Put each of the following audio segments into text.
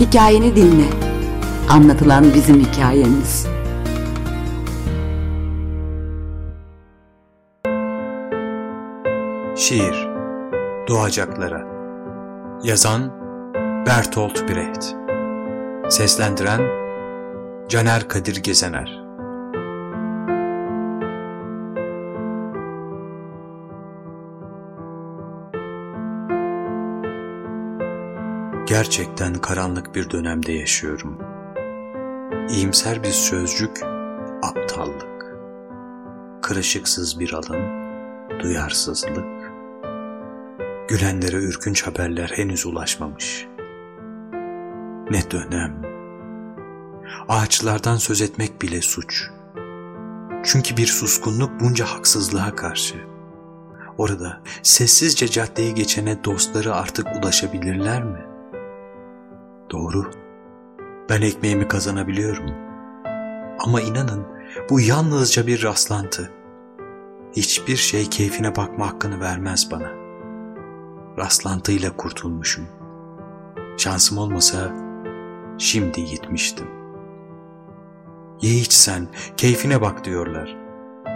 Hikayeni dinle. Anlatılan bizim hikayemiz. Şiir Doğacaklara Yazan Bertolt Brecht Seslendiren Caner Kadir Gezener Gerçekten karanlık bir dönemde yaşıyorum. İyimser bir sözcük, aptallık. Kırışıksız bir alın, duyarsızlık. Gülenlere ürkünç haberler henüz ulaşmamış. Ne dönem. Ağaçlardan söz etmek bile suç. Çünkü bir suskunluk bunca haksızlığa karşı. Orada sessizce caddeyi geçene dostları artık ulaşabilirler mi? Doğru. Ben ekmeğimi kazanabiliyorum. Ama inanın bu yalnızca bir rastlantı. Hiçbir şey keyfine bakma hakkını vermez bana. Rastlantıyla kurtulmuşum. Şansım olmasa şimdi gitmiştim. Ye iç sen, keyfine bak diyorlar.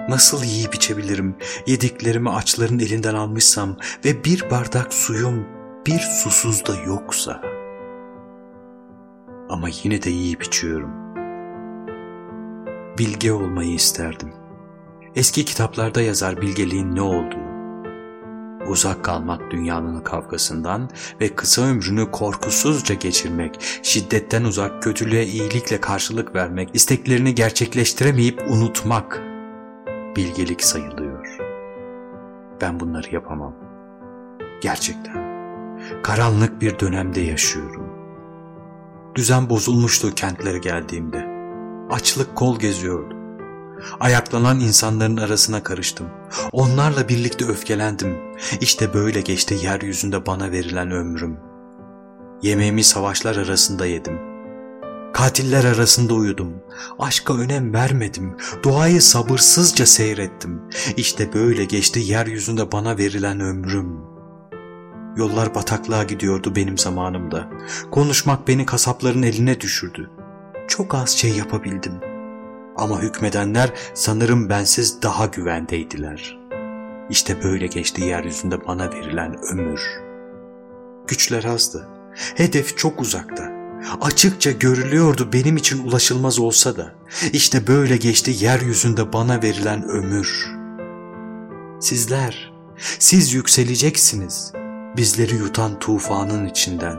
Nasıl yiyip içebilirim, yediklerimi açların elinden almışsam ve bir bardak suyum bir susuz da yoksa?'' Ama yine de yiyip içiyorum. Bilge olmayı isterdim. Eski kitaplarda yazar bilgeliğin ne olduğunu. Uzak kalmak dünyanın kavgasından ve kısa ömrünü korkusuzca geçirmek, şiddetten uzak, kötülüğe iyilikle karşılık vermek, isteklerini gerçekleştiremeyip unutmak bilgelik sayılıyor. Ben bunları yapamam. Gerçekten. Karanlık bir dönemde yaşıyorum. Düzen bozulmuştu kentlere geldiğimde. Açlık kol geziyordu. Ayaklanan insanların arasına karıştım. Onlarla birlikte öfkelendim. İşte böyle geçti yeryüzünde bana verilen ömrüm. Yemeğimi savaşlar arasında yedim. Katiller arasında uyudum. Aşka önem vermedim. Doğayı sabırsızca seyrettim. İşte böyle geçti yeryüzünde bana verilen ömrüm.'' Yollar bataklığa gidiyordu benim zamanımda. Konuşmak beni kasapların eline düşürdü. Çok az şey yapabildim. Ama hükmedenler sanırım bensiz daha güvendeydiler. İşte böyle geçti yeryüzünde bana verilen ömür. Güçler azdı. Hedef çok uzakta. Açıkça görülüyordu benim için ulaşılmaz olsa da. İşte böyle geçti yeryüzünde bana verilen ömür. Sizler, siz yükseleceksiniz.'' Bizleri yutan tufanın içinden.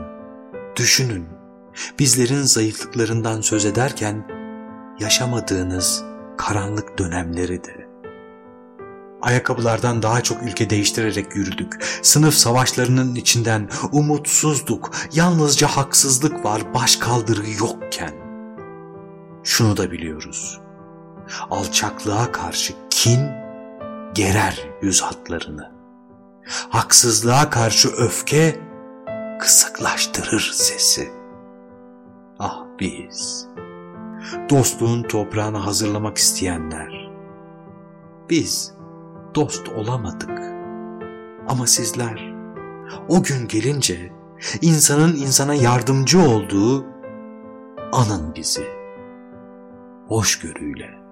Düşünün, bizlerin zayıflıklarından söz ederken yaşamadığınız karanlık dönemleri de. Ayakkabılardan daha çok ülke değiştirerek yürüdük. Sınıf savaşlarının içinden umutsuzduk. Yalnızca haksızlık var, başkaldırı yokken. Şunu da biliyoruz. Alçaklığa karşı kin gerer yüz hatlarını haksızlığa karşı öfke kısıklaştırır sesi. Ah biz, dostluğun toprağını hazırlamak isteyenler. Biz dost olamadık. Ama sizler o gün gelince insanın insana yardımcı olduğu anın bizi hoşgörüyle.